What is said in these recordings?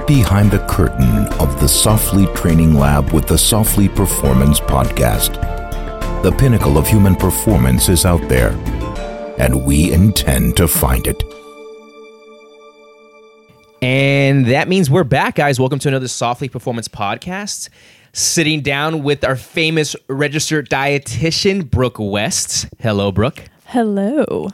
peek behind the curtain of the Soflete Training Lab with the Soflete Performance Podcast. The pinnacle of human performance is out there, and we intend to find it. And that means we're back, guys. Welcome to another Soflete Performance Podcast. Sitting down with our famous registered dietitian, Brooke West. Hello, Brooke. Hello.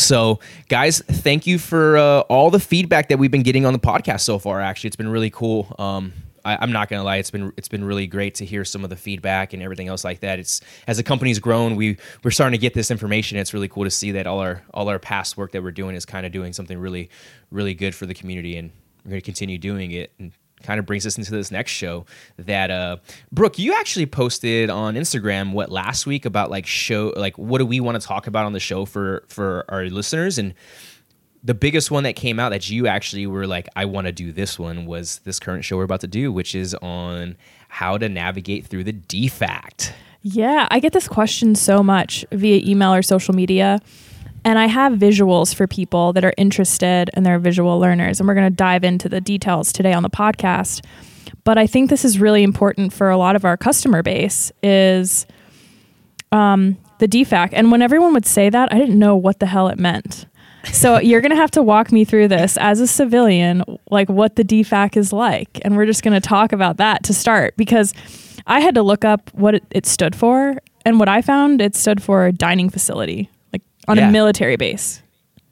So, guys, thank you for uh, all the feedback that we've been getting on the podcast so far. Actually, it's been really cool. Um, I, am not gonna lie, it's been it's been really great to hear some of the feedback and everything else like that. It's as the company's grown, we we're starting to get this information. It's really cool to see that all our all our past work that we're doing is kind of doing something really really good for the community, and we're gonna continue doing it. And kind of brings us into this next show that uh Brooke, you actually posted on Instagram what last week about like show like what do we want to talk about on the show for for our listeners and the biggest one that came out that you actually were like I want to do this one was this current show we're about to do which is on how to navigate through the DFAC. Yeah, I get this question so much via email or social media and I have visuals for people that are interested and they're visual learners. And we're going to dive into the details today on the podcast. But I think this is really important for a lot of our customer base is um, the DFAC. And when everyone would say that, I didn't know what the hell it meant. So you're going to have to walk me through this as a civilian, like what the DFAC is like. And we're just going to talk about that to start because I had to look up what it, it stood for. And what I found, it stood for dining facility on yeah. a military base.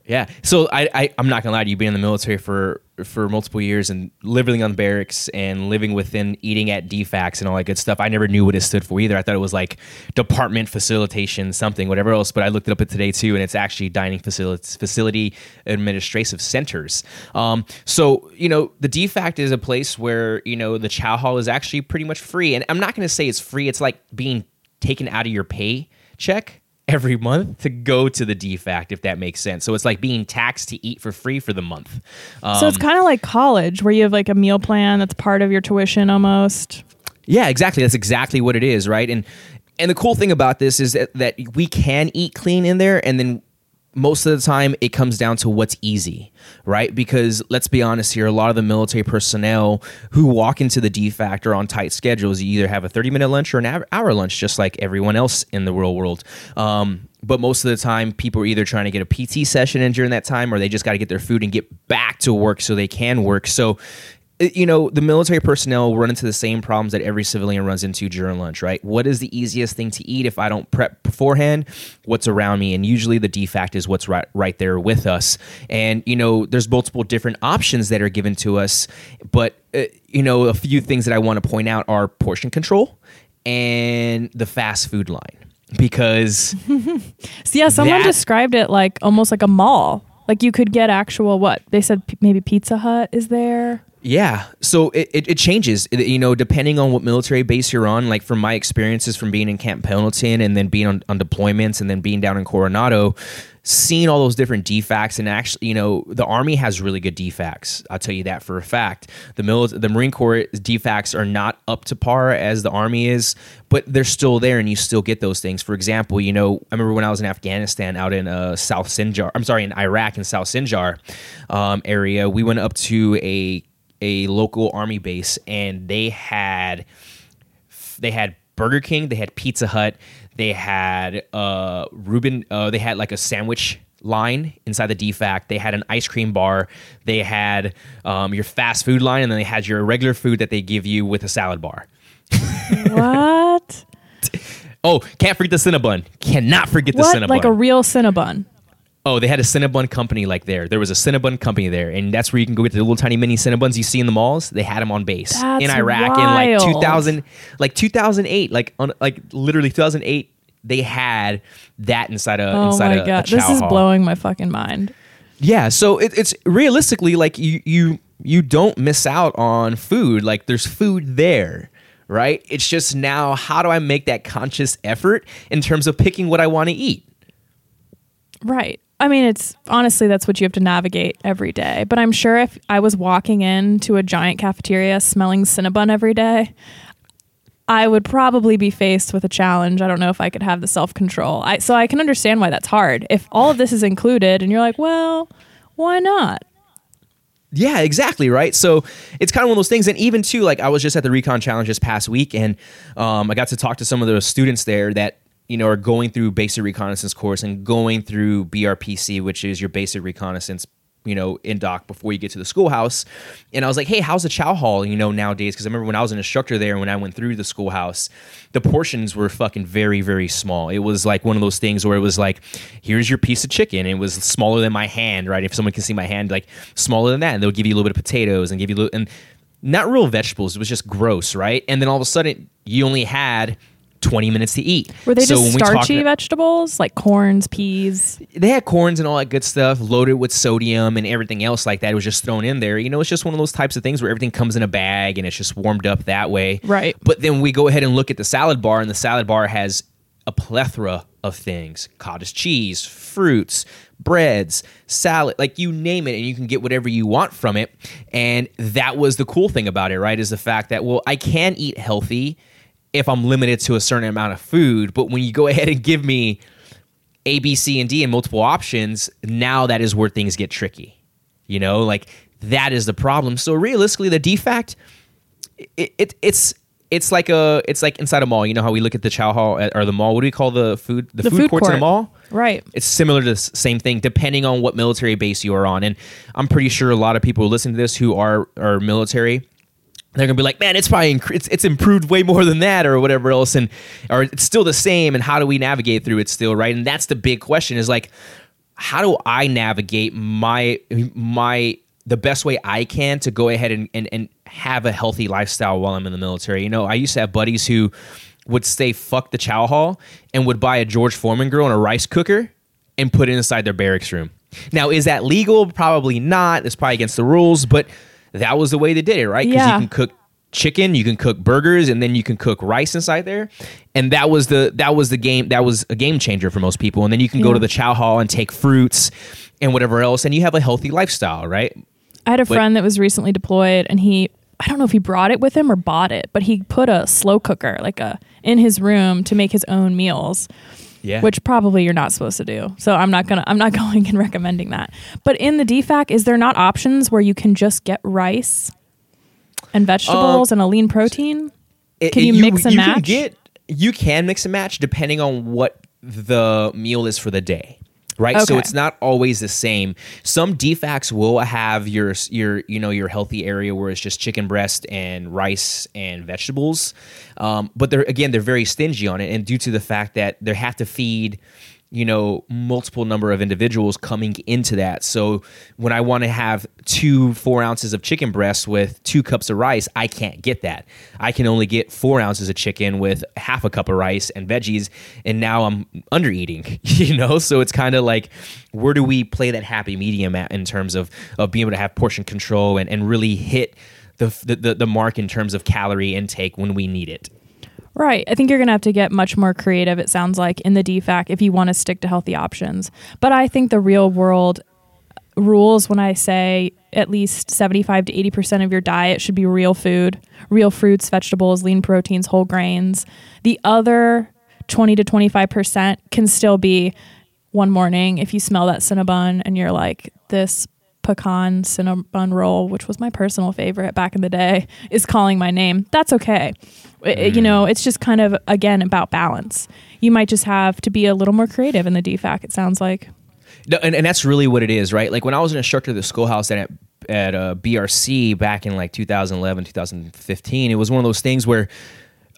Yeah. So I, I am not gonna lie to you, being in the military for for multiple years and living on barracks and living within eating at DFACs and all that good stuff. I never knew what it stood for either. I thought it was like department facilitation, something, whatever else. But I looked it up today too, and it's actually dining facility facility administrative centers. Um, so you know, the DFAC is a place where you know the chow hall is actually pretty much free. And I'm not gonna say it's free. It's like being taken out of your pay check every month to go to the DFAC, if that makes sense. So it's like being taxed to eat for free for the month. Um, so it's um, kind of like college where you have like a meal plan that's part of your tuition almost. Yeah, exactly. That's exactly what it is, right? And and the cool thing about this is that, that we can eat clean in there and then most of the time it comes down to what's easy, right? Because let's be honest here, a lot of the military personnel who walk into the DFAC are on tight schedules. You either have a 30 minute lunch or an hour lunch, just like everyone else in the real world. Um, but most of the time, people are either trying to get a PT session in during that time or they just got to get their food and get back to work so they can work. So you know, the military personnel run into the same problems that every civilian runs into during lunch, right? What is the easiest thing to eat if I don't prep beforehand? What's around me? And usually the DFAC is what's right, right there with us. And, you know, there's multiple different options that are given to us. But, uh, you know, a few things that I want to point out are portion control and the fast food line. Because. so, yeah, someone that, described it like almost like a mall. Like you could get actual what? They said p- maybe Pizza Hut is there. Yeah. So it, it, it changes, you know, depending on what military base you're on. Like from my experiences from being in Camp Pendleton and then being on, on deployments and then being down in Coronado, seeing all those different DFACs and actually, you know, the Army has really good DFACs. I'll tell you that for a fact. The mil- the Marine Corps DFACs are not up to par as the Army is, but they're still there and you still get those things. For example, you know, I remember when I was in Afghanistan out in uh, South Sinjar, I'm sorry, in Iraq in South Sinjar um, area, we went up to a a local army base and they had they had Burger King, they had Pizza Hut, they had uh Reuben uh they had like a sandwich line inside the DFAC. They had an ice cream bar. They had um, your fast food line, and then they had your regular food that they give you with a salad bar. what? oh, can't forget the Cinnabon. Cannot forget the? Cinnabon. Like a real Cinnabon. Oh, they had a Cinnabon company like there. There was a Cinnabon company there, and that's where you can go get the little tiny mini Cinnabuns you see in the malls. They had them on base that's in Iraq wild. in like 2000, like 2008, like on like literally 2008. They had that inside a oh inside my a, god, a this is hall. blowing my fucking mind. Yeah, so it, it's realistically like you you you don't miss out on food. Like there's food there right? It's just now, how do I make that conscious effort in terms of picking what I want to eat? Right. I mean, it's honestly that's what you have to navigate every day. But I'm sure if I was walking into a giant cafeteria smelling Cinnabon every day, I would probably be faced with a challenge. I don't know if I could have the self control. I so I can understand why that's hard. If all of this is included, and you're like, well, why not? Yeah, exactly. Right. So it's kind of one of those things. And even too, like I was just at the Recon Challenge this past week, and um, I got to talk to some of the students there that you know are going through basic reconnaissance course and going through BRPC, which is your basic reconnaissance you know, in dock before you get to the schoolhouse. And I was like, hey, how's the chow hall, you know, nowadays? Because I remember when I was an instructor there when I went through the schoolhouse, the portions were fucking very, very small. It was like one of those things where it was like, here's your piece of chicken. It was smaller than my hand, right? If someone can see my hand, like smaller than that, and they'll give you a little bit of potatoes and give you a little, and not real vegetables. It was just gross, right? And then all of a sudden, you only had 20 minutes to eat. Were they So just when we talk- starchy vegetables like corns, peas? they had corns and all that good stuff loaded with sodium and everything else like that. It was just thrown in there. You know, it's just one of those types of things where everything comes in a bag and it's just warmed up that way. Right. But then we go ahead and look at the salad bar, and the salad bar has a plethora of things cottage cheese, fruits, breads, salad, like you name it, and you can get whatever you want from it. And that was the cool thing about it, right? Is the fact that, well, I can eat healthy if I'm limited to a certain amount of food. But when you go ahead and give me A, B, C, and D and multiple options, now that is where things get tricky. You know, like that is the problem. So realistically, the DFAC, it, it it's it's like a it's like inside a mall. You know how we look at the chow hall uh, or the mall. What do we call the food the, The food, food courts in a mall? Right. It's similar to the same thing, depending on what military base you are on. And I'm pretty sure a lot of people who listen to this who are are military, they're gonna be like, man, it's probably inc- it's, it's improved way more than that, or whatever else, and or it's still the same. And how do we navigate through it still, right? And that's the big question: is like, how do I navigate my my the best way I can to go ahead and, and, and have a healthy lifestyle while I'm in the military. You know, I used to have buddies who would say fuck the chow hall and would buy a George Foreman grill and a rice cooker and put it inside their barracks room. Now, is that legal? Probably not. It's probably against the rules, but that was the way they did it, right? Because Yeah. you can cook chicken, you can cook burgers, and then you can cook rice inside there. And that was the that was the game that was a game changer for most people. And then you can go to the chow hall and take fruits and whatever else, and you have a healthy lifestyle, right? I had a But- friend that was recently deployed and he I don't know if he brought it with him or bought it, but he put a slow cooker like a in his room to make his own meals. Yeah. Which probably you're not supposed to do. So I'm not gonna I'm not going and recommending that. But in the DFAC, is there not options where you can just get rice and vegetables uh, and a lean protein? It- Can it- you mix and you Can match? get, you can mix and match depending on what the meal is for the day. Right, so it's not always the same. Some DFACs will have your your you know your healthy area where it's just chicken breast and rice and vegetables, um, but they're again they're very stingy on it, and due to the fact that they have to feed you know multiple number of individuals coming into that. So when i want to have two four ounces of chicken breast with two cups of rice i can't get that. I can only get four ounces of chicken with half a cup of rice and veggies and now i'm under eating you know? So it's kind of like where do we play that happy medium at in terms of of being able to have portion control and, and really hit the, the the the mark in terms of calorie intake when we need it Right. I think you're going to have to get much more creative, it sounds like, in the DFAC if you want to stick to healthy options. But I think the real world rules when I say at least 75 to 80% of your diet should be real food, real fruits, vegetables, lean proteins, whole grains. The other 20 to 25% can still be one morning if you smell that Cinnabon and you're like, this pecan cinnabon roll, which was my personal favorite back in the day, is calling my name. That's okay. I- I- You know, it's just kind of, again, about balance. You might just have to be a little more creative in the DFAC, it sounds like. No, and, and that's really what it is, right? Like when I was an instructor at the schoolhouse at at uh, BRC back in like 2011, 2015, it was one of those things where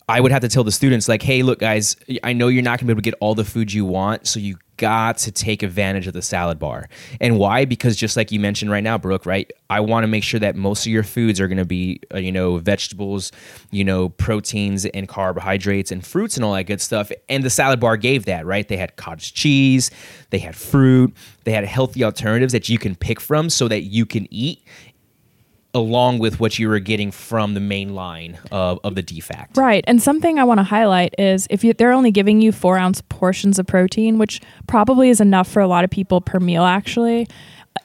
I would have to tell the students like, "Hey, look, guys, I know you're not going to be able to get all the food you want, so you got to take advantage of the salad bar." And why? Because just like you mentioned right now, Brooke, right? I want to make sure that most of your foods are going to be, uh, you know, vegetables, you know, proteins and carbohydrates and fruits and all that good stuff. And the salad bar gave that, right? They had cottage cheese, they had fruit, they had healthy alternatives that you can pick from so that you can eat along with what you were getting from the main line of, of the DFAC. Right. And something I want to highlight is if you, they're only giving you four ounce portions of protein, which probably is enough for a lot of people per meal, actually.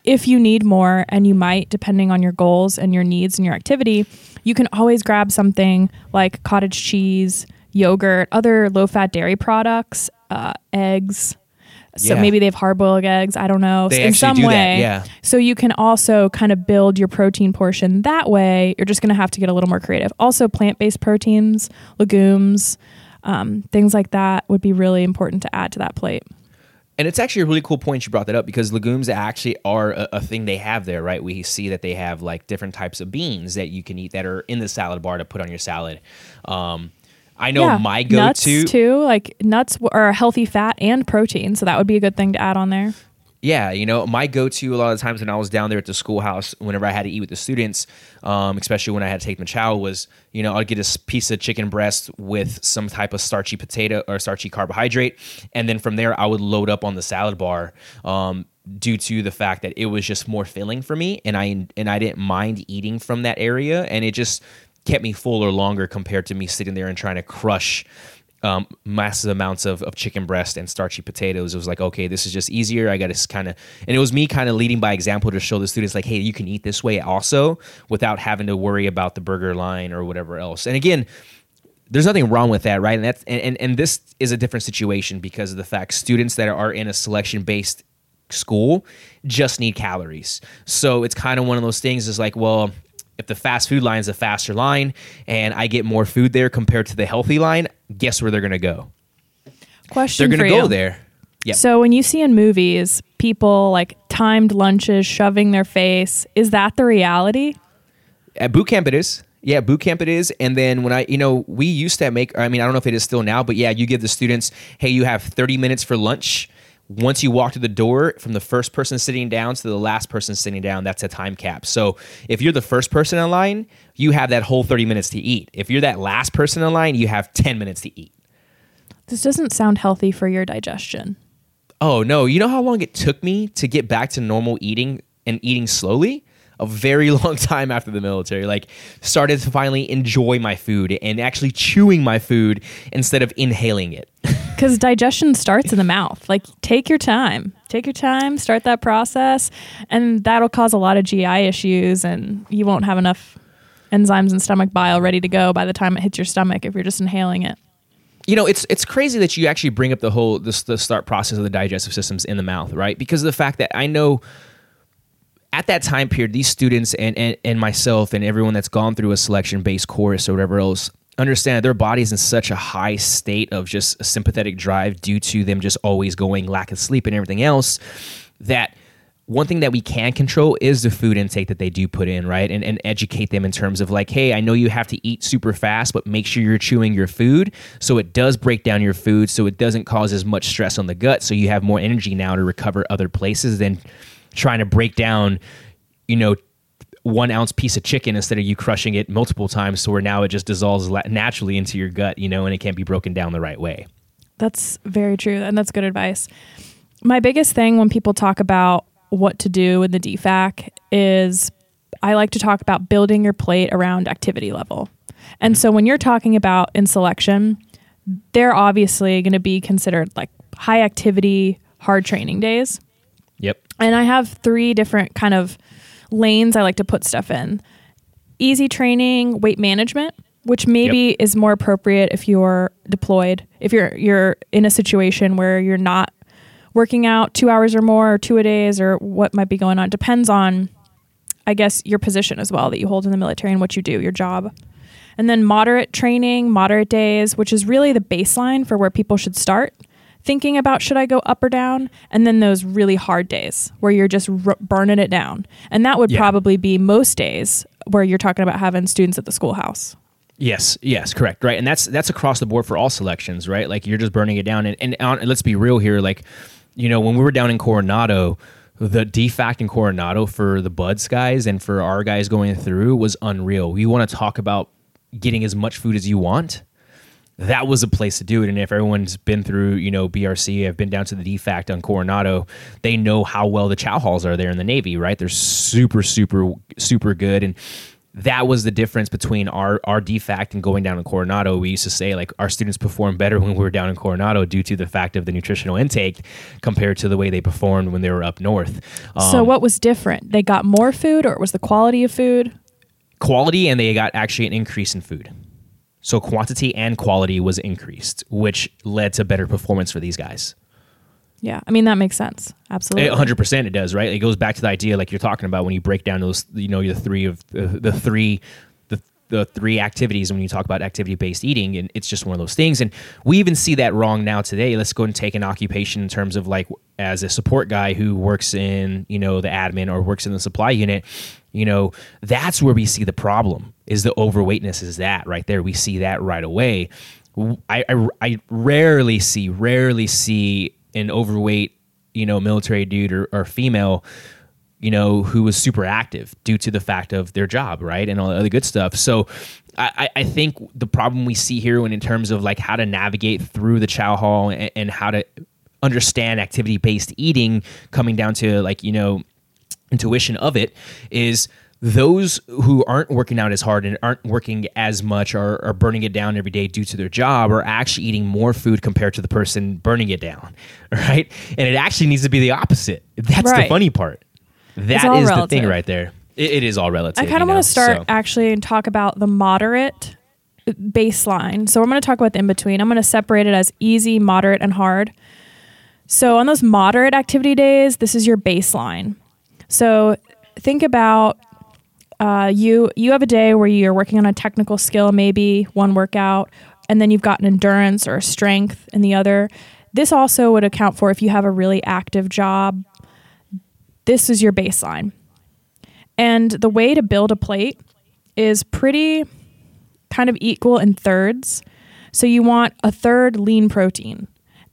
If you need more, and you might, depending on your goals and your needs and your activity, you can always grab something like cottage cheese, yogurt, other low fat dairy products, uh, eggs. So Yeah. maybe they have hard boiled eggs. I don't know. They in some way. yeah. So you can also kind of build your protein portion that way. You're just going to have to get a little more creative. Also, plant based proteins, legumes, um, things like that would be really important to add to that plate. And it's actually a really cool point you brought that up because legumes actually are a, a thing they have there, right? We see that they have like different types of beans that you can eat that are in the salad bar to put on your salad. Um, I know yeah. my go-to. too. Like nuts are a healthy fat and protein, so that would be a good thing to add on there. Yeah, you know, my go-to a lot of times when I was down there at the schoolhouse, whenever I had to eat with the students, um, especially when I had to take my chow, was you know I'd get a piece of chicken breast with some type of starchy potato or starchy carbohydrate, and then from there I would load up on the salad bar. Um, due to the fact that it was just more filling for me, and I and I didn't mind eating from that area, and it just kept me fuller longer compared to me sitting there and trying to crush um, massive amounts of, of chicken breast and starchy potatoes. It was like, okay, this is just easier. I got to kind of, and it was me kind of leading by example to show the students, like, hey, you can eat this way also without having to worry about the burger line or whatever else. And again, there's nothing wrong with that, right? And that's and, and, and this is a different situation because of the fact students that are in a selection based school just need calories. So it's kind of one of those things is like, well, if the fast food line is a faster line and I get more food there compared to the healthy line, guess where they're going to go? Question They're going to go there. Yeah. So when you see in movies people like timed lunches, shoving their face, is that the reality? At boot camp, it is. Yeah, boot camp it is. And then when I, you know, we used to make, I mean, I don't know if it is still now, but yeah, you give the students, hey, you have 30 minutes for lunch. Once you walk to the door, from the first person sitting down to the last person sitting down, that's a time cap. So if you're the first person in line, you have that whole 30 minutes to eat. If you're that last person in line, you have 10 minutes to eat. This doesn't sound healthy for your digestion. Oh no! You know how long it took me to get back to normal eating and eating slowly? A very long time after the military. Like started to finally enjoy my food and actually chewing my food instead of inhaling it. Because digestion starts in the mouth. Like, take your time. Take your time, start that process, and that'll cause a lot of GI issues, and you won't have enough enzymes and stomach bile ready to go by the time it hits your stomach if you're just inhaling it. You know, it's it's crazy that you actually bring up the whole this the start process of the digestive systems in the mouth, right? Because of the fact that I know at that time period, these students and, and, and myself and everyone that's gone through a selection based course or whatever else understand their body's in such a high state of just a sympathetic drive due to them just always going lack of sleep and everything else that one thing that we can control is the food intake that they do put in, right? And, and educate them in terms of like, hey, I know you have to eat super fast, but make sure you're chewing your food so it does break down your food so it doesn't cause as much stress on the gut. So you have more energy now to recover other places than trying to break down, you know, one ounce piece of chicken instead of you crushing it multiple times so where now it just dissolves naturally into your gut, you know, and it can't be broken down the right way. That's very true, and that's good advice. My biggest thing when people talk about what to do in the DFAC is I like to talk about building your plate around activity level. And mm-hmm. so when you're talking about in selection, they're obviously going to be considered like high activity, hard training days. Yep. And I have three different kind of lanes I like to put stuff in. Easy training, weight management, which maybe is more appropriate if you're deployed. If you're you're in a situation where you're not working out 2 hours or more or two a days or what might be going on depends on I guess your position as well that you hold in the military and what you do, your job. And then moderate training, moderate days, which is really the baseline for where people should start thinking about should I go up or down, and then those really hard days where you're just r- burning it down. And that would Yeah. probably be most days where you're talking about having students at the schoolhouse. Yes, yes, correct, right, and that's that's across the board for all selections, right? Like you're just burning it down, and and, on, let's be real here, like you know when we were down in Coronado, the DFAC in Coronado for the BUD/S guys and for our guys going through was unreal. We want to talk about getting as much food as you want. That was a place to do it, and if everyone's been through, you know, BRC, I've been down to the DFAC on Coronado, they know how well the chow halls are there in the Navy, right? They're super, super, super good, and that was the difference between our our DFAC and going down in Coronado. We used to say like our students performed better when we were down in Coronado due to the fact of the nutritional intake compared to the way they performed when they were up north. so Um, what was different? They got more food, or it was the quality of food? quality and they got actually an increase in food. So quantity and quality was increased, which led to better performance for these guys. Yeah, I mean that makes sense. Absolutely. hundred percent, it does, right? It goes back to the idea, like you're talking about, when you break down those, you know, uh, the three of the, the three, the three activities when you talk about activity based eating, and it's just one of those things. And we even see that wrong now today. Let's go and take an occupation in terms of like as a support guy who works in, you know, the admin or works in the supply unit. You know, that's where we see the problem is the overweightness. Is that right there? We see that right away. I, I, I rarely see, rarely see an overweight, you know, military dude or, or female, you know, who was super active due to the fact of their job, right? And all the other good stuff. So I, I think the problem we see here when in terms of like how to navigate through the chow hall and, and how to understand activity based eating coming down to like, you know, intuition of it is those who aren't working out as hard and aren't working as much or are burning it down every day due to their job are actually eating more food compared to the person burning it down right and it actually needs to be the opposite that's Right. the funny part That is the thing right there it, it is all relative I kind of want to start so. actually and talk about the moderate baseline. So I'm going to talk about the in between. I'm going to separate it as easy, moderate, and hard. So on those moderate activity days, this is your baseline. So think about uh, you you have a day where you're working on a technical skill, maybe one workout, and then you've got an endurance or a strength in the other. This also would account for if you have a really active job. This is your baseline. And the way to build a plate is pretty kind of equal in thirds. So you want a third lean protein.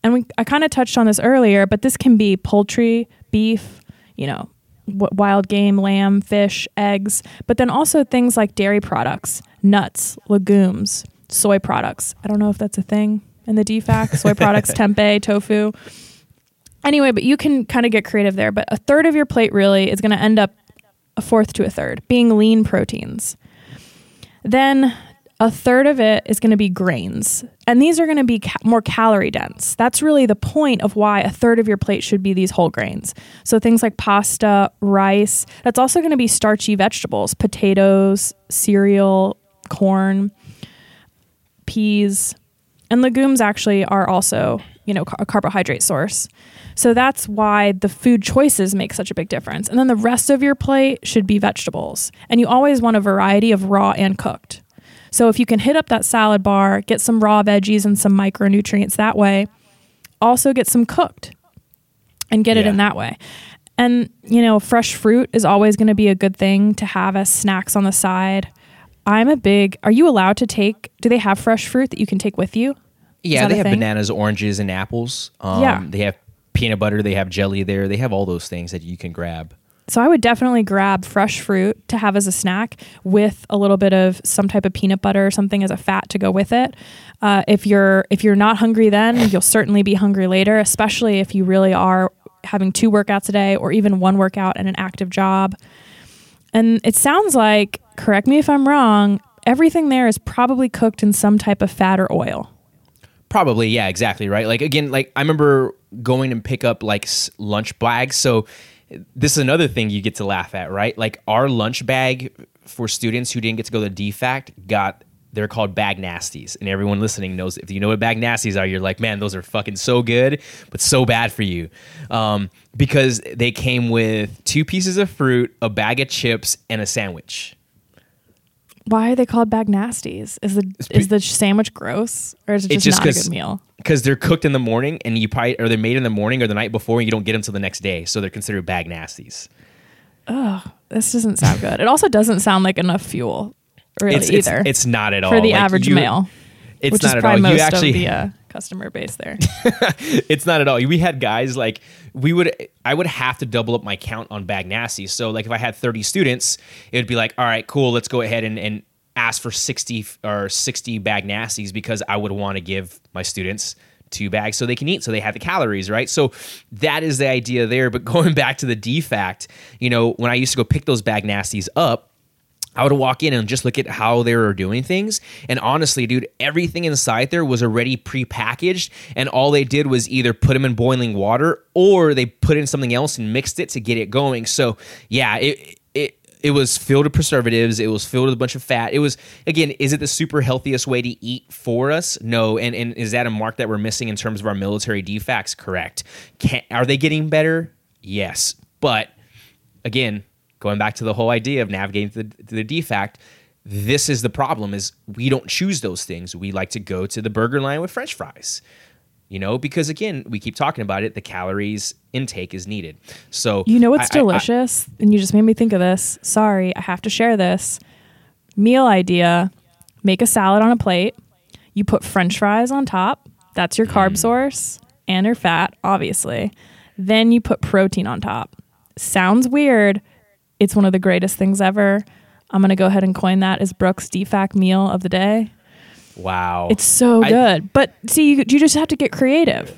And we, I kind of touched on this earlier, but this can be poultry, beef, you know, w- wild game, lamb, fish, eggs, but then also things like dairy products, nuts, legumes, soy products. I don't know if that's a thing in the DFAC, soy products, tempeh, tofu. Anyway, but you can kind of get creative there. But a third of your plate really is going to end up a fourth to a third being lean proteins. Then a third of it is going to be grains. And these are going to be ca- more calorie dense. That's really the point of why a third of your plate should be these whole grains. So things like pasta, rice. That's also going to be starchy vegetables, potatoes, cereal, corn, peas. And legumes actually are also, you know, a carbohydrate source. So that's why the food choices make such a big difference. And then the rest of your plate should be vegetables. And you always want a variety of raw and cooked. So if you can hit up that salad bar, get some raw veggies and some micronutrients that way, also get some cooked and get it in that way. And, you know, fresh fruit is always going to be a good thing to have as snacks on the side. I'm a big, are you allowed to take, do they have fresh fruit that you can take with you? Yeah they have thing? bananas oranges and apples um, Yeah. they have peanut butter they have jelly there they have all those things that you can grab So I would definitely grab fresh fruit to have as a snack with a little bit of some type of peanut butter or something as a fat to go with it. Uh, if you're if you're not hungry, then you'll certainly be hungry later, especially if you really are having two workouts a day or even one workout and an active job. And it sounds like, correct me if I'm wrong, everything there is probably cooked in some type of fat or oil. Probably, yeah, exactly, right? Like again, like I remember going and pick up like lunch bags. So this is another thing you get to laugh at, right? Like our lunch bag for students who didn't get to go to DFAC got they're called bag nasties, and everyone listening knows if you know what bag nasties are, you're like, man, those are fucking so good, but so bad for you, um, because they came with two pieces of fruit, a bag of chips, and a sandwich. Why are they called bag nasties? Is the is the sandwich gross or is it just, just not a good meal? because they're cooked in the morning and you probably or they're made in the morning or the night before and you don't get them till the next day so they're considered bag nasties Oh, This doesn't sound good. It also doesn't sound like enough fuel, really it's, it's either it's not at all for the Like, average you- male, it's not at all you actually of the uh, customer base there. it's not at all. We had guys like we would i would have to double up my count on bag nasties so like if i had 30 students it would be like all right cool let's go ahead and, and ask for 60 or 60 bag nasties because i would want to give my students two bags so they can eat so they have the calories right? So that is the idea there. But going back to the DFAC you know when i used to go pick those bag nasties up I would walk in and just look at how they were doing things. And honestly, dude, everything inside there was already prepackaged. And all they did was either put them in boiling water or they put in something else and mixed it to get it going. So, yeah, it, it, it was filled with preservatives. It was filled with a bunch of fat. It was again, is it the super healthiest way to eat for us? No. And and is that a mark that we're missing in terms of our military DFACs? Correct. Can, are they getting better? Yes. But again, going back to the whole idea of navigating to the, to the this is the problem: is we don't choose those things. We like to go to the burger line with French fries you know because again we keep talking about it the calories intake is needed so You know what's I- I- I- delicious? and you just made me think of this. Sorry, I have to share this. Meal idea make a salad on a plate. You put french fries on top. That's your Mm. carb source and your fat, obviously. Then you put protein on top. Sounds weird. It's one of the greatest things ever. I'm going to go ahead and coin that as Brooke's DFAC meal of the day. wow It's so I- good. but see, you, you just have to get creative.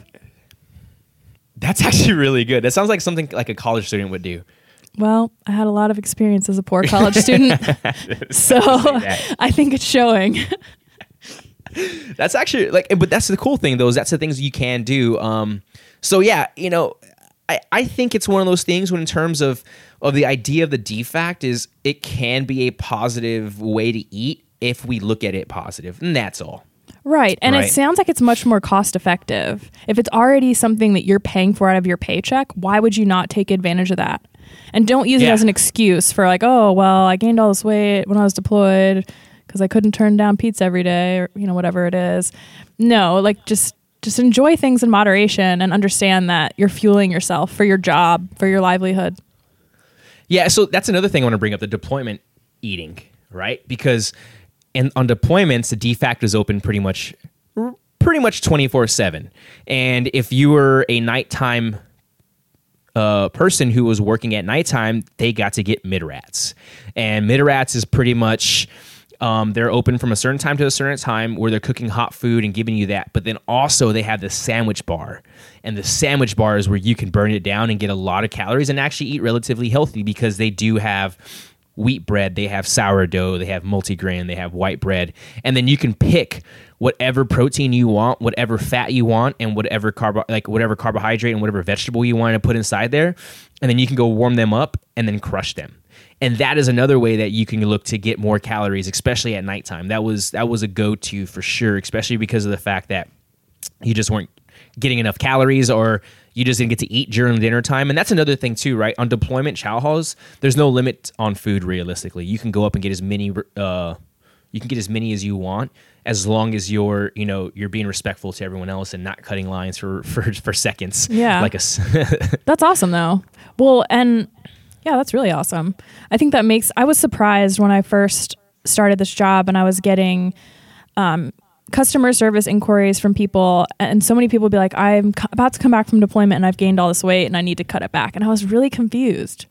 that's actually really good that sounds like something like a college student would do Well, I had a lot of experience as a poor college student. so. I think it's showing. that's actually like but that's the cool thing though is that's the things you can do um so yeah you know i i think it's one of those things when in terms of of the idea of the DFAC is it can be a positive way to eat if we look at it positive and that's all Right. And Right. it sounds like it's much more cost effective. If it's already something that you're paying for out of your paycheck, why would you not take advantage of that? And don't use it as an excuse for like, oh, well, I gained all this weight when I was deployed because I couldn't turn down pizza every day or, you know, whatever it is. No, like just just enjoy things in moderation and understand that you're fueling yourself for your job, for your livelihood. Yeah, so that's another thing I want to bring up the deployment eating, right? Because in, on deployments, the DFAC is open pretty much pretty much 24/7. And if you were a nighttime uh, person who was working at nighttime, they got to get mid rats. And mid rats is pretty much um, they're open from a certain time to a certain time where they're cooking hot food and giving you that. But then also they have the sandwich bar. And the sandwich bar is where you can burn it down and get a lot of calories and actually eat relatively healthy because they do have wheat bread, they have sourdough, they have multigrain, they have white bread. And then you can pick whatever protein you want, whatever fat you want, and whatever carbo like whatever carbohydrate and whatever vegetable you want to put inside there. And then you can go warm them up and then crush them. And that is another way that you can look to get more calories, especially at nighttime. That was that was a go-to for sure, especially because of the fact that you just weren't getting enough calories or you just didn't get to eat during dinner time. And that's another thing too, right? On deployment chow halls, there's no limit on food realistically. You can go up and get as many uh you can get as many as you want as long as you're, you know, you're being respectful to everyone else and not cutting lines for for, for seconds. Yeah. Like a s- That's awesome though. Well, and yeah, that's really awesome. I think that makes I was surprised when I first started this job and I was getting um, customer service inquiries from people and so many people would be like I'm about to come back from deployment and I've gained all this weight and I need to cut it back. And I was really confused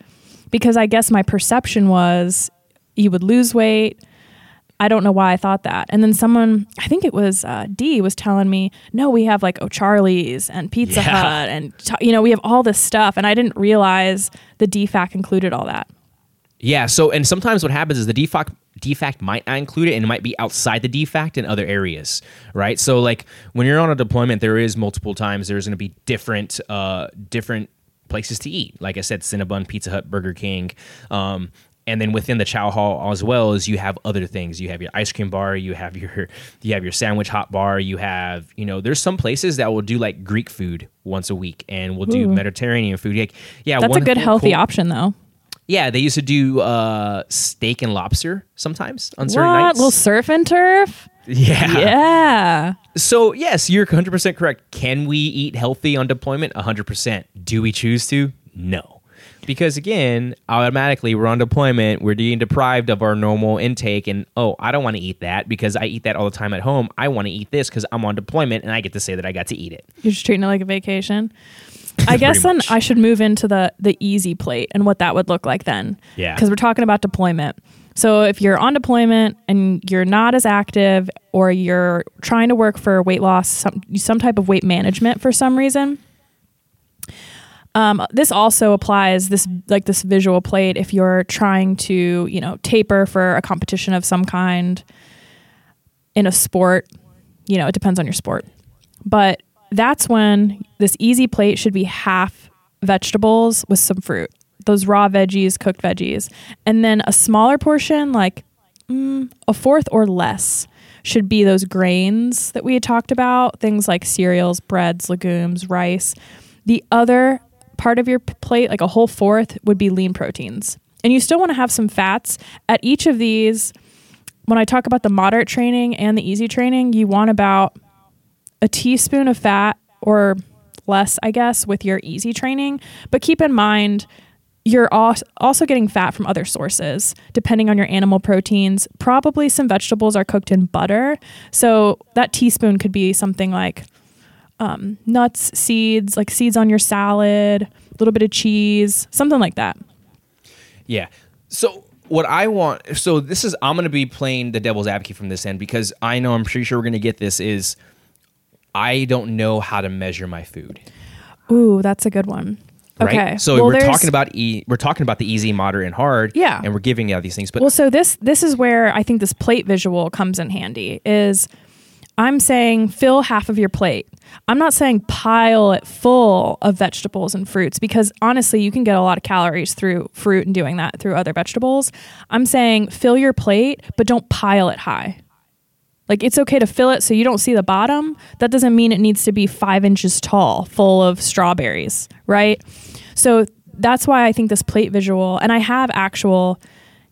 because I guess my perception was you would lose weight. I don't know why I thought that. And then someone, I think it was uh, D, was telling me, no, we have like O'Charley's and Pizza Yeah. Hut, and you know, we have all this stuff, and I didn't realize the DFAC included all that. Yeah. So, and sometimes what happens is the DFAC DFAC might not include it, and it might be outside the DFAC in other areas, right? So, like when you're on a deployment, there is multiple times there's going to be different, uh, different places to eat. Like I said, Cinnabon, Pizza Hut, Burger King. Um, and then within the chow hall as well as you have other things you have your ice cream bar you have your you have your sandwich hot bar you have you know there's some places that will do like greek food once a week and we'll do Ooh. mediterranean food like yeah That's a good healthy cool- option, though. yeah, they used to do uh, steak and lobster sometimes on certain nights. What? nights. Little surf and turf? yeah. Yeah. So yes, you're 100 percent correct. Can we eat healthy on deployment? 100 percent. Do we choose to? No. Because again, automatically we're on deployment, we're being deprived of our normal intake, and oh, I don't want to eat that because I eat that all the time at home. I want to eat this because I'm on deployment and I get to say that I got to eat it. You're just treating it like a vacation. I guess then much. I should move into the the easy plate and what that would look like then. Yeah. Because we're talking about deployment. So if you're on deployment and you're not as active or you're trying to work for weight loss, some some type of weight management for some reason. Um, this also applies this like this visual plate if you're trying to you know taper for a competition of some kind in a sport you know it depends on your sport but that's when this easy plate should be half vegetables with some fruit those raw veggies, cooked veggies, and then a smaller portion, like mm, a fourth or less, should be those grains that we had talked about, things like cereals, breads, legumes, rice. The other part of your plate, like a whole fourth, would be lean proteins. And you still want to have some fats. At each of these, when I talk about the moderate training and the easy training, you want about a teaspoon of fat or less, I guess, with your easy training. But keep in mind, you're also getting fat from other sources, depending on your animal proteins. Probably some vegetables are cooked in butter. So that teaspoon could be something like um, nuts, seeds, like seeds on your salad, a little bit of cheese, something like that. Yeah. So what I want, so this is I'm going to be playing the devil's advocate from this end because I know I'm pretty sure we're going to get this. Is I don't know how to measure my food. Ooh, that's a good one. Right. Okay. So Well, we're talking about e- we're talking about the easy, moderate, and hard. Yeah. And we're giving out these things, but Well, so this this is where I think this plate visual comes in handy. Is I'm saying fill half of your plate. I'm not saying pile it full of vegetables and fruits because honestly, you can get a lot of calories through fruit and doing that through other vegetables. I'm saying fill your plate, but don't pile it high. Like it's okay to fill it so you don't see the bottom. That doesn't mean it needs to be five inches tall, full of strawberries, right? So that's why I think this plate visual, and I have actual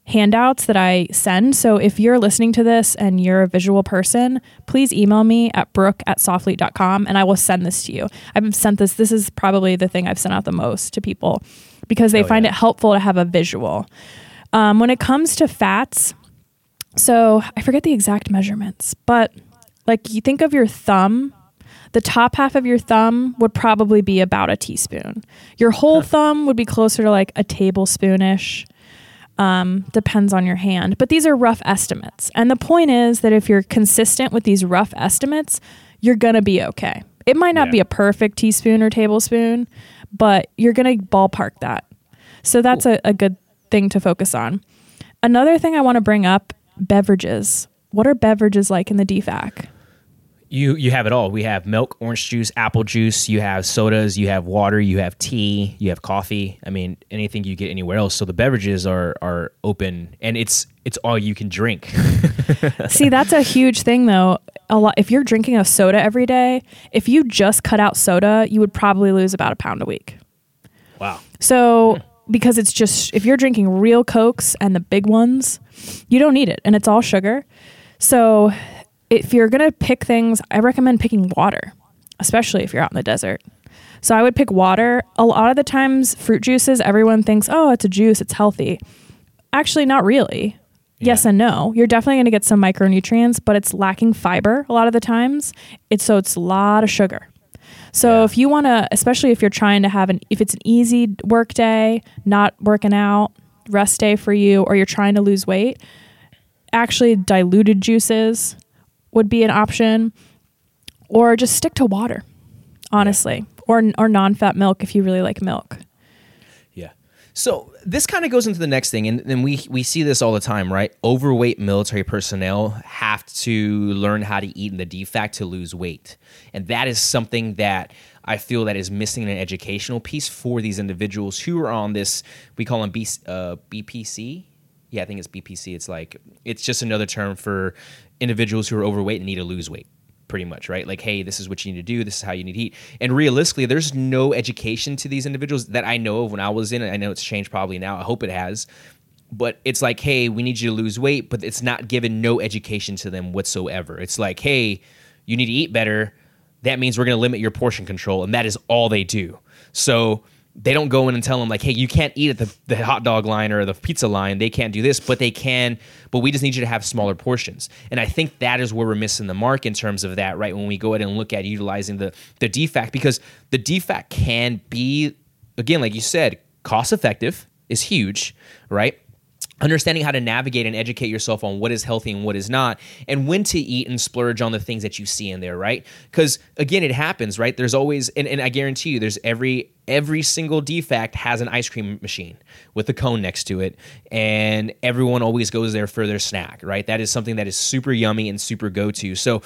handouts that I send. So if you're listening to this and you're a visual person, please email me at brooke at soflete.com and I will send this to you. I've sent this, this is probably the thing I've sent out the most to people because they Oh, find yeah. it helpful to have a visual. Um, when it comes to fats, so I forget the exact measurements, but like you think of your thumb, the top half of your thumb would probably be about a teaspoon. Your whole thumb would be closer to like a tablespoonish. Um, depends on your hand, but these are rough estimates. And the point is that if you're consistent with these rough estimates, you're gonna be okay. It might not Yeah. be a perfect teaspoon or tablespoon, but you're gonna ballpark that. So that's a, a good thing to focus on. Another thing I want to bring up beverages. What are beverages like in the DFAC? You you have it all. We have milk, orange juice, apple juice. You have sodas. You have water. You have tea. You have coffee. I mean, anything you get anywhere else. So the beverages are are open, and it's it's all you can drink. See, that's a huge thing though. A lot if you're drinking a soda every day, if you just cut out soda, you would probably lose about a pound a week. wow. So because it's just if you're drinking real cokes and the big ones, you don't need it and it's all sugar. So if you're going to pick things, I recommend picking water, especially if you're out in the desert. So I would pick water. A lot of the times fruit juices everyone thinks, "Oh, it's a juice, it's healthy." Actually not really. Yes and no. You're definitely going to get some micronutrients, but it's lacking fiber a lot of the times. It's so it's a lot of sugar. So Yeah. if you want to, especially if you're trying to have an, if it's an easy work day, not working out, rest day for you, or you're trying to lose weight, actually diluted juices would be an option, or just stick to water, honestly, or or non-fat milk if you really like milk. Yeah. So this kind of goes into the next thing, and, and we we see this all the time, right? Overweight military personnel have to learn how to eat in the DFAC to lose weight, and that is something that I feel that is missing an educational piece for these individuals who are on this. We call them B, uh, BPC. Yeah, I think it's BPC. It's like it's just another term for individuals who are overweight and need to lose weight pretty much, right? Like, hey, this is what you need to do. This is how you need to eat. And realistically, there's no education to these individuals that I know of when I was in it. I know it's changed probably now. I hope it has. But it's like, hey, we need you to lose weight, but it's not given no education to them whatsoever. It's like, hey, you need to eat better. That means we're going to limit your portion control. And that is all they do. So they don't go in and tell them like, hey, you can't eat at the, the hot dog line or the pizza line. They can't do this, but they can. But we just need you to have smaller portions. And I think that is where we're missing the mark in terms of that, right? When we go ahead and look at utilizing the the DFAC, because the DFAC can be, again, like you said, cost effective is huge, right? Understanding how to navigate and educate yourself on what is healthy and what is not and when to eat and splurge on the things that you see in there right? Because again it happens right? There's always and, and i guarantee you there's every every single DFAC has an ice cream machine with a cone next to it and everyone always goes there for their snack right? That is something that is super yummy and super go to so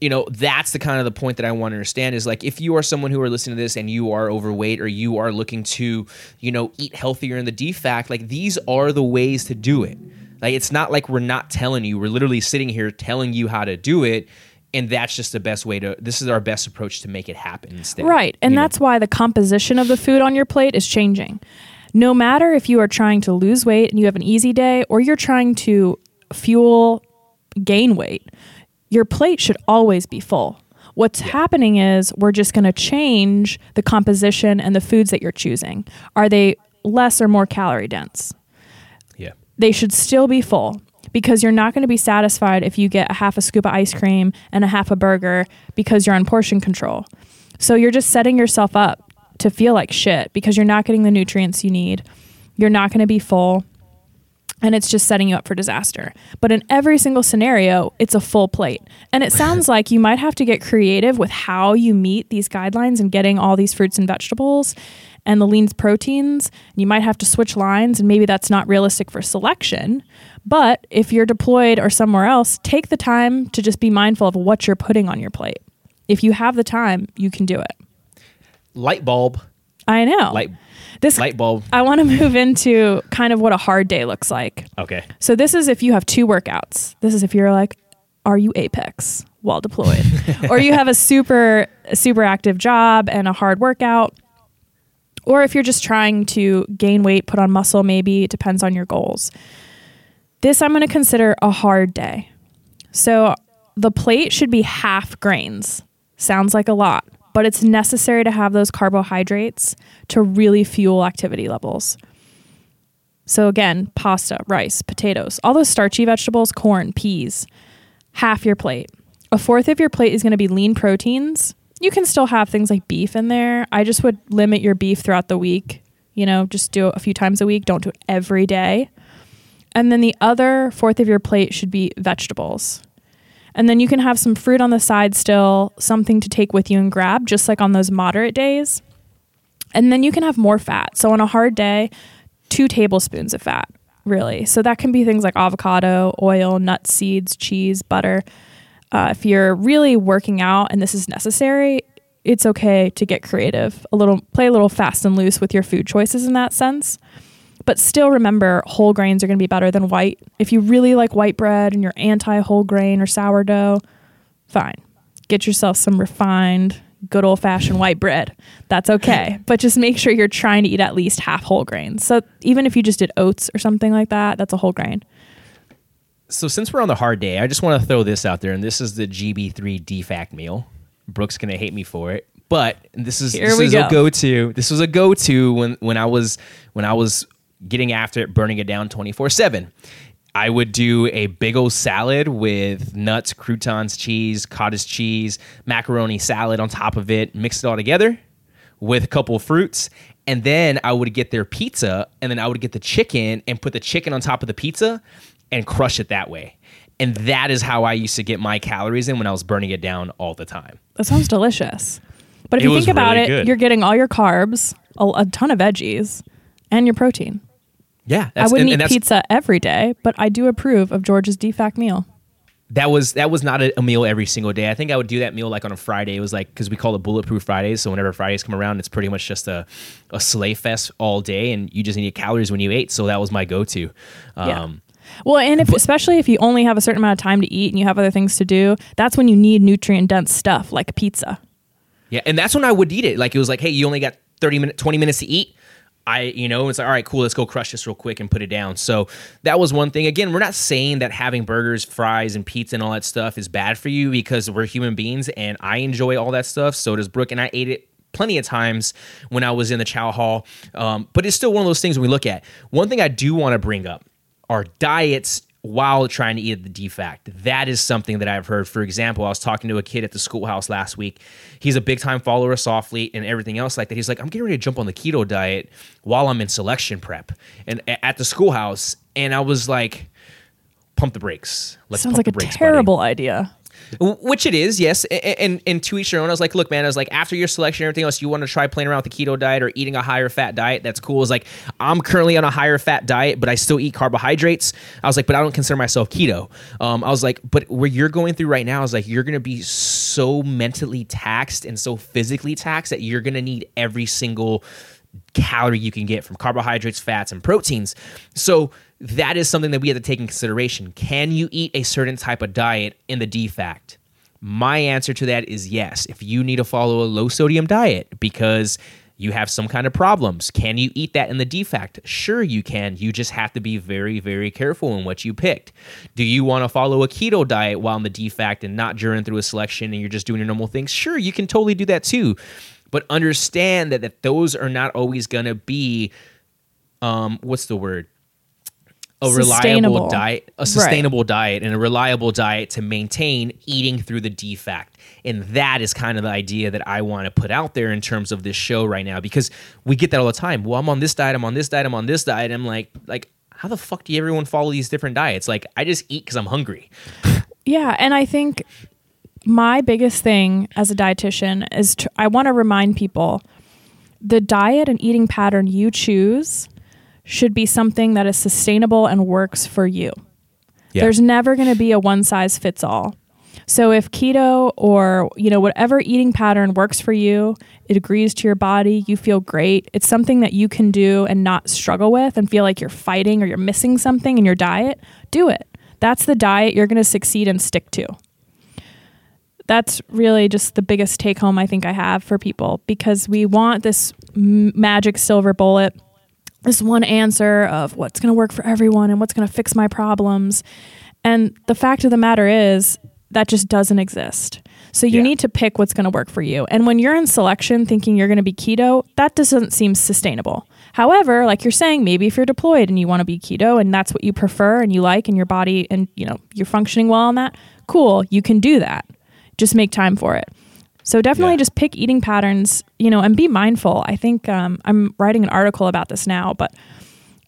you know that's the kind of the point that i want to understand is like if you are someone who are listening to this and you are overweight or you are looking to you know eat healthier in the DFAC like these are the ways to do it like it's not like we're not telling you we're literally sitting here telling you how to do it and that's just the best way to this is our best approach to make it happen instead Right. And you know? that's why the composition of the food on your plate is changing. No matter if you are trying to lose weight and you have an easy day or you're trying to fuel gain weight, your plate should always be full. What's happening is we're just going to change the composition and the foods that you're choosing. Are they less or more calorie dense? yeah they should still be full because you're not going to be satisfied if you get a half a scoop of ice cream and a half a burger because you're on portion control. So you're just setting yourself up to feel like shit because you're not getting the nutrients you need. You're not going to be full and it's just setting you up for disaster. But in every single scenario, it's a full plate. And it sounds like you might have to get creative with how you meet these guidelines and getting all these fruits and vegetables and the lean proteins. You might have to switch lines, and maybe that's not realistic for selection. But if you're deployed or somewhere else, take the time to just be mindful of what you're putting on your plate. If you have the time, you can do it. light bulb I know. light this light bulb I want to move into kind of what a hard day looks like. okay So this is if you have two workouts. This is if you're like, are you apex while deployed, or you have a super super active job and a hard workout, or if you're just trying to gain weight, put on muscle. Maybe it depends on your goals. This I'm going to consider a hard day. So the plate should be half grains. Sounds like a lot, but it's necessary to have those carbohydrates to really fuel activity levels. So again, pasta, rice, potatoes, all those starchy vegetables, corn, peas, half your plate. A fourth of your plate is going to be lean proteins. You can still have things like beef in there. I just would limit your beef throughout the week. You know, just do it a few times a week. Don't do it every day. And then the other fourth of your plate should be vegetables. And then you can have some fruit on the side still, something to take with you and grab, just like on those moderate days. And then you can have more fat. So on a hard day, two tablespoons of fat, really. So that can be things like avocado, oil, nuts, seeds, cheese, butter. Uh, if you're really working out and this is necessary, it's okay to get creative, a little play a little fast and loose with your food choices in that sense. But still remember whole grains are going to be better than white. If you really like white bread and you're anti whole grain or sourdough, fine. Get yourself some refined, good old fashioned white bread. That's okay. but just make sure you're trying to eat at least half whole grains. So even if you just did oats or something like that, that's a whole grain. So since we're on the hard day, I just want to throw this out there, and this is the GB3 DFAC meal. Brooke's gonna hate me for it, but this is Here this is go. a go-to. This was a go-to when when I was when I was getting after it, burning it down 24/7. I would do a big old salad with nuts, croutons, cheese, cottage cheese, macaroni salad on top of it, mix it all together with a couple of fruits. And then I would get their pizza, and then I would get the chicken and put the chicken on top of the pizza and crush it that way. And that is how I used to get my calories in when I was burning it down all the time. That sounds delicious. But if It you think about really it, good. you're getting all your carbs, a, a ton of veggies, and your protein. Yeah, I wouldn't and, eat and that's- pizza every day, but I do approve of George's DFAC meal. That was that was not a, a meal every single day. I think I would do that meal like on a Friday. It was like because we call it bulletproof Fridays. So whenever Fridays come around, it's pretty much just a a sleigh fest all day, and you just need calories when you ate. So that was my go to. Yeah. Um, Well, and if especially if you only have a certain amount of time to eat and you have other things to do, that's when you need nutrient dense stuff like pizza. Yeah, and that's when I would eat it. Like it was like, hey, you only got 30 minutes, 20 minutes to eat. I, you know, it's like, all right, cool, let's go crush this real quick and put it down. So that was one thing. Again, we're not saying that having burgers, fries, and pizza and all that stuff is bad for you because we're human beings and I enjoy all that stuff. So does Brooke, and I ate it plenty of times when I was in the chow hall. Um, but it's still one of those things when we look at. One thing I do want to bring up are diets while trying to eat the DFAC. That is something that I've heard. For example, I was talking to a kid at the schoolhouse last week. He's a big time follower of Soflete and everything else like that. He's like, I'm getting ready to jump on the keto diet while I'm in selection prep and at the schoolhouse. And I was like, pump the brakes. Let's Sounds pump like a brakes, buddy." terrible idea. Which it is, yes. And, and, to each their own. I was like, look, man, I was like, after your selection and everything else, you want to try playing around with the keto diet or eating a higher fat diet. That's cool. It's like, I'm currently on a higher fat diet, but I still eat carbohydrates. I was like, but I don't consider myself keto. Um, I was like, but where you're going through right now is like, you're going to be so mentally taxed and so physically taxed that you're going to need every single calorie you can get from carbohydrates, fats, and proteins. So that is something that we have to take in consideration. Can you eat a certain type of diet in the DFAC? My answer to that is yes. If you need to follow a low sodium diet because you have some kind of problems, can you eat that in the DFAC? Sure, you can. You just have to be very, very careful in what you picked. Do you want to follow a keto diet while in the DFAC and not during through a selection and you're just doing your normal things? Sure, you can totally do that too. But understand that, that those are not always going to be, um, what's the word? A reliable diet, a sustainable right. diet, and a reliable diet to maintain eating through the DFAC. And that is kind of the idea that I want to put out there in terms of this show right now because we get that all the time. Well, I'm on this diet, I'm on this diet, I'm on this diet. I'm like, like, how the fuck do everyone follow these different diets? Like, I just eat because I'm hungry. Yeah, and I think my biggest thing as a dietitian is to, I want to remind people the diet and eating pattern you choose should be something that is sustainable and works for you. Yeah. There's never going to be a one size fits all. So if keto or, you know, whatever eating pattern works for you, it agrees to your body, you feel great, it's something that you can do and not struggle with and feel like you're fighting or you're missing something in your diet, do it. That's the diet you're going to succeed and stick to. That's really just the biggest take home I think I have for people because we want this magic silver bullet this one answer of what's going to work for everyone and what's going to fix my problems. And the fact of the matter is, that just doesn't exist. So you yeah. need to pick what's going to work for you. And when you're in selection thinking you're going to be keto, that doesn't seem sustainable. However, like you're saying, maybe if you're deployed and you want to be keto and that's what you prefer and you like and your body and you know, you're functioning well on that, cool, you can do that. Just make time for it. So definitely yeah. just pick eating patterns, you know, and be mindful. I think um, I'm writing an article about this now, but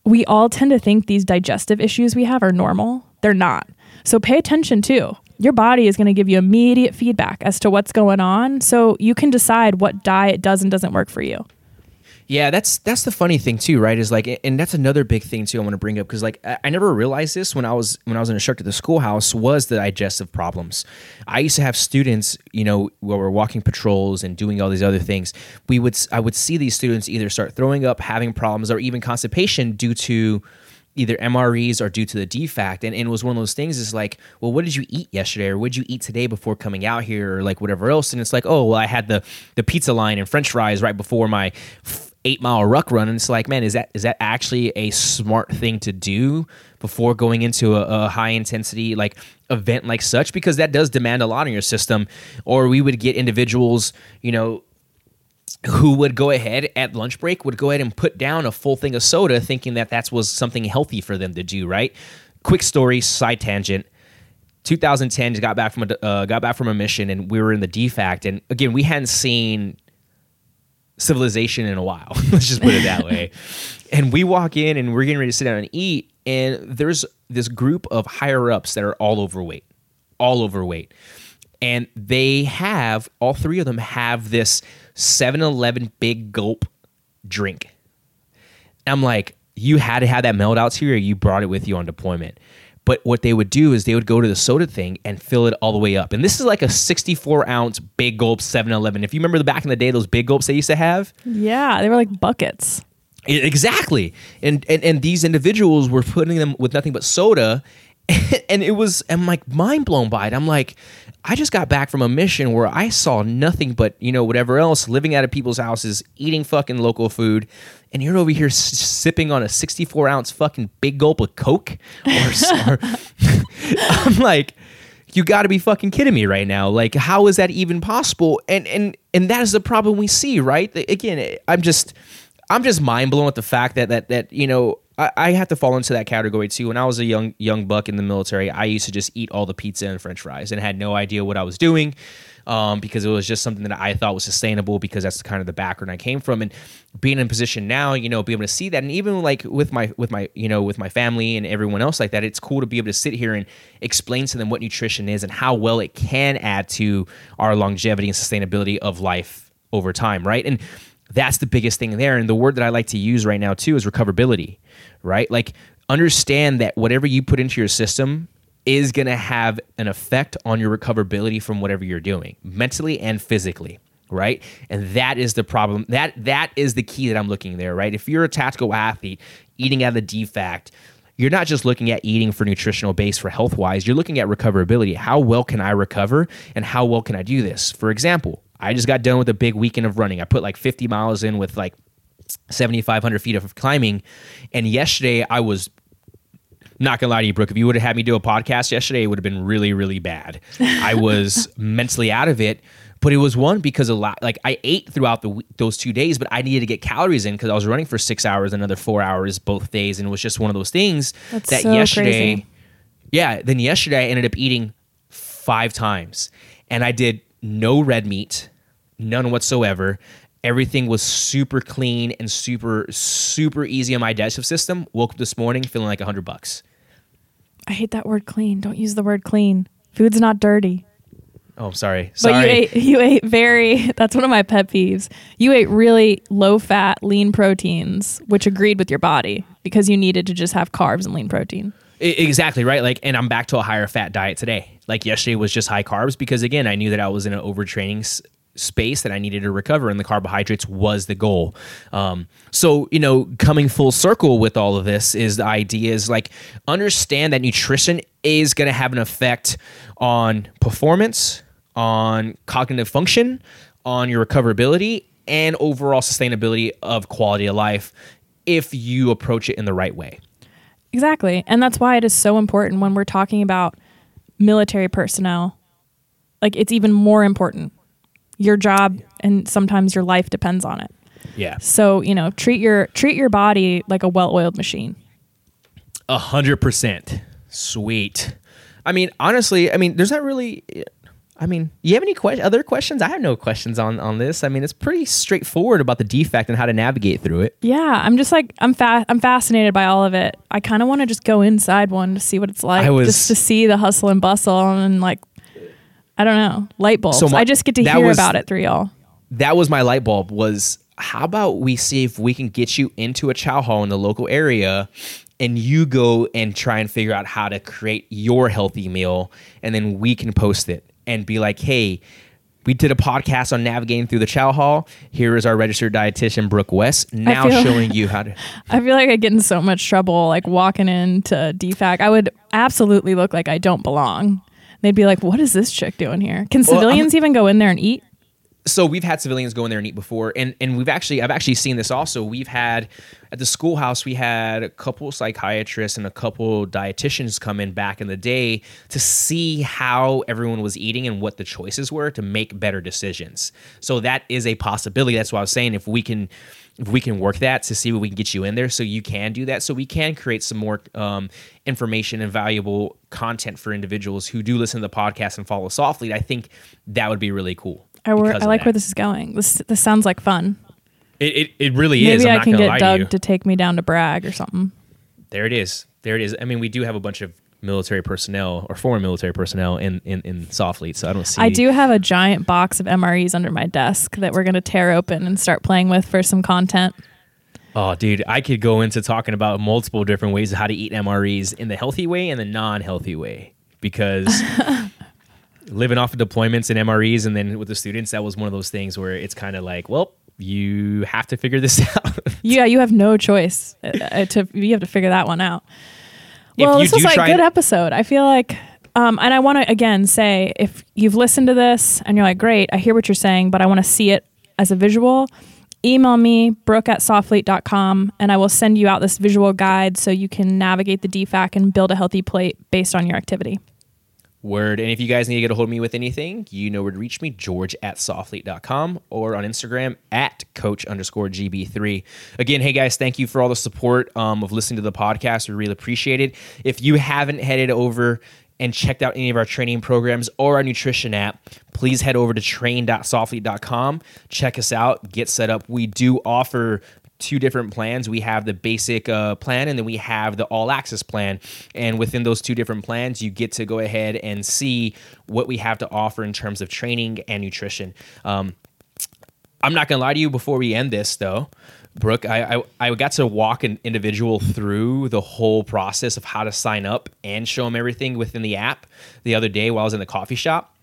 we all tend to think these digestive issues we have are normal. They're not. So pay attention too. Your body is going to give you immediate feedback as to what's going on, so you can decide what diet does and doesn't work for you. Yeah, that's that's the funny thing too, right? Is like, and that's another big thing too. I want to bring up because like I, never realized this when I was when I was an instructor at the schoolhouse was the digestive problems. I used to have students, you know, where we're walking patrols and doing all these other things. We would I would see these students either start throwing up, having problems, or even constipation due to either MREs or due to the DFAC. And, and, it was one of those things is like, well, what did you eat yesterday? Or what did you eat today before coming out here? Or like whatever else. And it's like, oh, well, I had the, the pizza line and french fries right before my eight mile ruck run. And it's like, man, is that, is that actually a smart thing to do before going into a, a high intensity like event like such? Because that does demand a lot on your system. Or we would get individuals, you know, who would go ahead at lunch break would go ahead and put down a full thing of soda thinking that that was something healthy for them to do right quick story side tangent 2010 got back from a uh, got back from a mission and we were in the DFAC and again we hadn't seen civilization in a while let's just put it that way and we walk in and we're getting ready to sit down and eat and there's this group of higher ups that are all overweight all overweight and they have all three of them have this 7-Eleven big gulp drink. I'm like, you had to have that meld out here, or you brought it with you on deployment. But what they would do is they would go to the soda thing and fill it all the way up. And this is like a 64 ounce big gulp 7 Eleven. If you remember the back in the day, those big gulps they used to have. Yeah, they were like buckets. Exactly. And, and and these individuals were putting them with nothing but soda. And it was I'm like mind blown by it. I'm like, I just got back from a mission where I saw nothing but, you know, whatever else, living out of people's houses, eating fucking local food, and you're over here s- sipping on a 64 ounce fucking big gulp of Coke? Or, or I'm like, you got to be fucking kidding me right now. Like, how is that even possible? And and and that is the problem we see, right? Again, eh, I'm just I'm just mind blown at the fact that that that you know I, I have to fall into that category too. When I was a young young buck in the military, I used to just eat all the pizza and French fries and had no idea what I was doing. um, because it was just something that I thought was sustainable because that's kind of the background I came from. And being in a position now, you know, be able to see that, and even like with my with my you know with my family and everyone else like that, it's cool to be able to sit here and explain to them what nutrition is and how well it can add to our longevity and sustainability of life over time, right? And that's the biggest thing there. And the word that I like to use right now too is recoverability, right? Like understand that whatever you put into your system is going to have an effect on your recoverability from whatever you're doing, mentally and physically right? And that is the problem that that is the key that i'm looking there right? If you're a tactical athlete eating out of the DFAC you're not just looking at eating for nutritional base for health wise you're looking at recoverability. How well can i recover and how well can i do this? For example i just got done with a big weekend of running. I put like 50 miles in with like 7500 feet of climbing and yesterday i was not gonna lie to you, Brooke. If you would have had me do a podcast yesterday, it would have been really, really bad. I was mentally out of it, but it was one because a lot. Like I ate throughout the those two days, but I needed to get calories in because I was running for six hours, another four hours both days, and it was just one of those things That's that so yesterday. crazy. Yeah, then yesterday I ended up eating five times, and I did no red meat, none whatsoever. Everything was super clean and super super easy on my digestive system. Woke up this morning feeling like a hundred bucks. I hate that word clean. Don't use the word clean. Food's not dirty. Oh, sorry. But Sorry. you ate you ate very that's one of my pet peeves. You ate really low fat, lean proteins, which agreed with your body because you needed to just have carbs and lean protein. Exactly right. Like, and I'm back to a higher fat diet today. Like yesterday was just high carbs because again, I knew that I was in an overtraining space that I needed to recover, and the carbohydrates was the goal. Um, so you know, coming full circle with all of this is the idea is like understand that nutrition is going to have an effect on performance, on cognitive function, on your recoverability, and overall sustainability of quality of life if you approach it in the right way. Exactly. And that's why it is so important when we're talking about military personnel. Like it's even more important. Your job and sometimes your life depends on it. Yeah. So, you know, treat your treat your body like a well-oiled machine. A hundred percent. Sweet. I mean, honestly, I mean, there's not really. I mean, you have any que- other questions? I have no questions on on this. I mean, it's pretty straightforward about the DFAC and how to navigate through it. Yeah, I'm just like I'm fa- I'm fascinated by all of it. I kind of want to just go inside one to see what it's like, I was- just to see the hustle and bustle and like I don't know, light bulbs. So my- I just get to hear was- about it through y'all. That was my light bulb. Was how about we see if we can get you into a chow hall in the local area, and you go and try and figure out how to create your healthy meal, and then we can post it and be like, hey. We did a podcast on navigating through the chow hall. Here is our registered dietitian, Brooke West, now showing you how to. I feel like I get in so much trouble like walking into DFAC. I would absolutely look like I don't belong. They'd be like, "What is this chick doing here?" Can Well, I'm- civilians even go in there and eat? So we've had civilians go in there and eat before and and we've actually i've actually seen this also. We've had at the schoolhouse we had a couple psychiatrists and a couple dietitians come in back in the day to see how everyone was eating and what the choices were to make better decisions. So that is a possibility. That's why i was saying if we can if we can work that to see what we can get you in there so you can do that. So we can create some more um, information and valuable content for individuals who do listen to the podcast and follow Soflete. I think that would be really cool I, wor- I like where this is going. This this sounds like fun. It, it, it really is. Maybe I can get Doug to to, take me down to Bragg or something. There it is. There it is. I mean, we do have a bunch of military personnel or former military personnel in in, in Soflete, so I don't see. I do have a giant box of MREs under my desk that we're going to tear open and start playing with for some content. Oh, dude, I could go into talking about multiple different ways of how to eat MREs in the healthy way and the non-healthy way because. living off of deployments and MREs and then with the students that was one of those things where it's kind of like well you have to figure this out Yeah, you have no choice. uh, uh, to you have to figure that one out. Well, this was like a good episode. I feel like, um, and I want to again say, if you've listened to this and you're like, great, I hear what you're saying, but I want to see it as a visual. Email me, brooke at soflete.com, and I will send you out this visual guide so you can navigate the DFAC and build a healthy plate based on your activity. Word. And if you guys need to get a hold of me with anything, you know where to reach me, george at soflete.com or on Instagram at coach underscore GB3. Again, hey guys, thank you for all the support um, of listening to the podcast. We really appreciate it. If you haven't headed over and checked out any of our training programs or our nutrition app, please head over to train.soflete.com. Check us out, get set up. We do offer two different plans. We have the basic uh, plan and then we have the all access plan. And within those two different plans, you get to go ahead and see what we have to offer in terms of training and nutrition. Um, I'm not gonna lie to you before we end this though. Brooke, I, I, I got to walk an individual through the whole process of how to sign up and show them everything within the app the other day while I was in the coffee shop.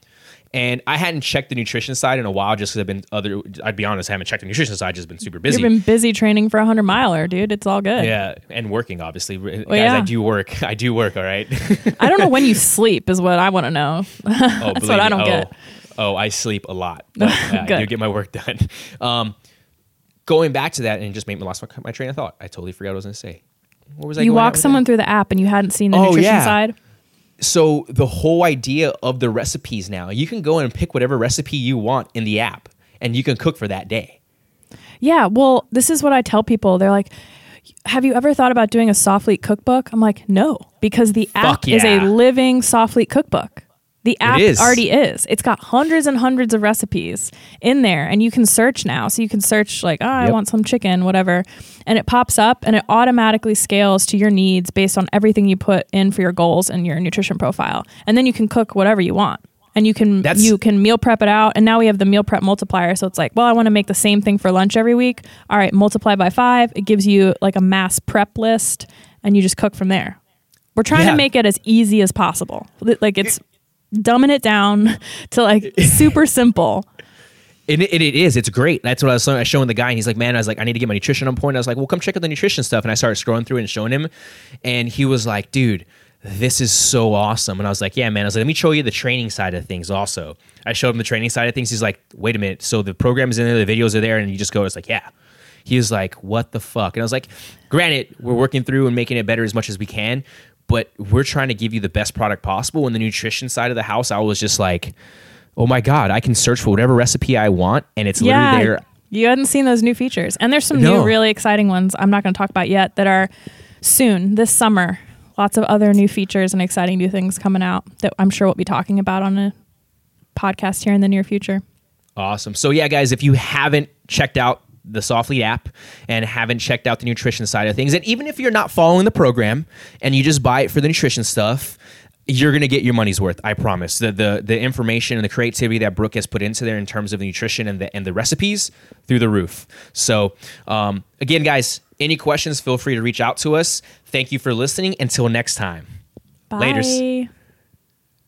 And I hadn't checked the nutrition side in a while just because I've been other. I'd be honest, I haven't checked the nutrition side. Just been super busy. You've been busy training for a hundred miler, dude. It's all good. yeah, and working obviously. Guys, yeah. I do work. I do work. All right. I don't know when you sleep is what I want to know. Oh, That's what I don't oh, get. Oh, I sleep a lot. But, uh, I do get my work done. Um, going back to that and it just made me lost my, my train of thought. I totally forgot what I was going to say. What was I? You going at walk someone that? through the app and you hadn't seen the Oh, nutrition yeah. side. So the whole idea of the recipes now, you can go and pick whatever recipe you want in the app, and you can cook for that day. Yeah, well, this is what I tell people. They're like, "Have you ever thought about doing a Soflete cookbook?" I'm like, "No," because the app Fuck is a yeah. living Soflete cookbook. The app is. already is. It's got hundreds and hundreds of recipes in there, and you can search now. So you can search like, "Oh, I want some chicken, whatever," and it pops up and it automatically scales to your needs based on everything you put in for your goals and your nutrition profile, and then you can cook whatever you want. And you can That's- you can meal prep it out and now we have the meal prep multiplier so it's like well i want to make the same thing for lunch every week all right multiply by five it gives you like a mass prep list and you just cook from there we're trying Yeah. to make it as easy as possible like it's dumbing it down to like super simple And it, it is. It's great. That's what I was I was showing the guy, and he's like, "Man, I was like, I need to get my nutrition on point." I was like, "Well, come check out the nutrition stuff." And I started scrolling through and showing him, and he was like, "Dude, this is so awesome." And I was like, "Yeah, man." I was like, "Let me show you the training side of things." Also, I showed him the training side of things. He's like, "Wait a minute." So the program is in there, the videos are there, and you just go. It's like, "Yeah." He was like, "What the fuck?" And I was like, "Granted, we're working through and making it better as much as we can." But we're trying to give you the best product possible. And the nutrition side of the house, I was just like, oh my god i can search for whatever recipe i want and it's yeah literally there. you hadn't seen those new features. And there's some No. new really exciting ones i'm not going to talk about yet that are soon this summer. Lots of other new features and exciting new things coming out that i'm sure we'll be talking about on a podcast here in the near future. Awesome. So yeah guys if you haven't checked out the Soflete app and haven't checked out the nutrition side of things and even if you're not following the program and you just buy it for the nutrition stuff you're gonna get your money's worth. I promise. The the the information and the creativity that Brooke has put into there in terms of the nutrition and the and the recipes through the roof. So um, again, guys, any questions? Feel free to reach out to us. Thank you for listening. Until next time. bye Laters.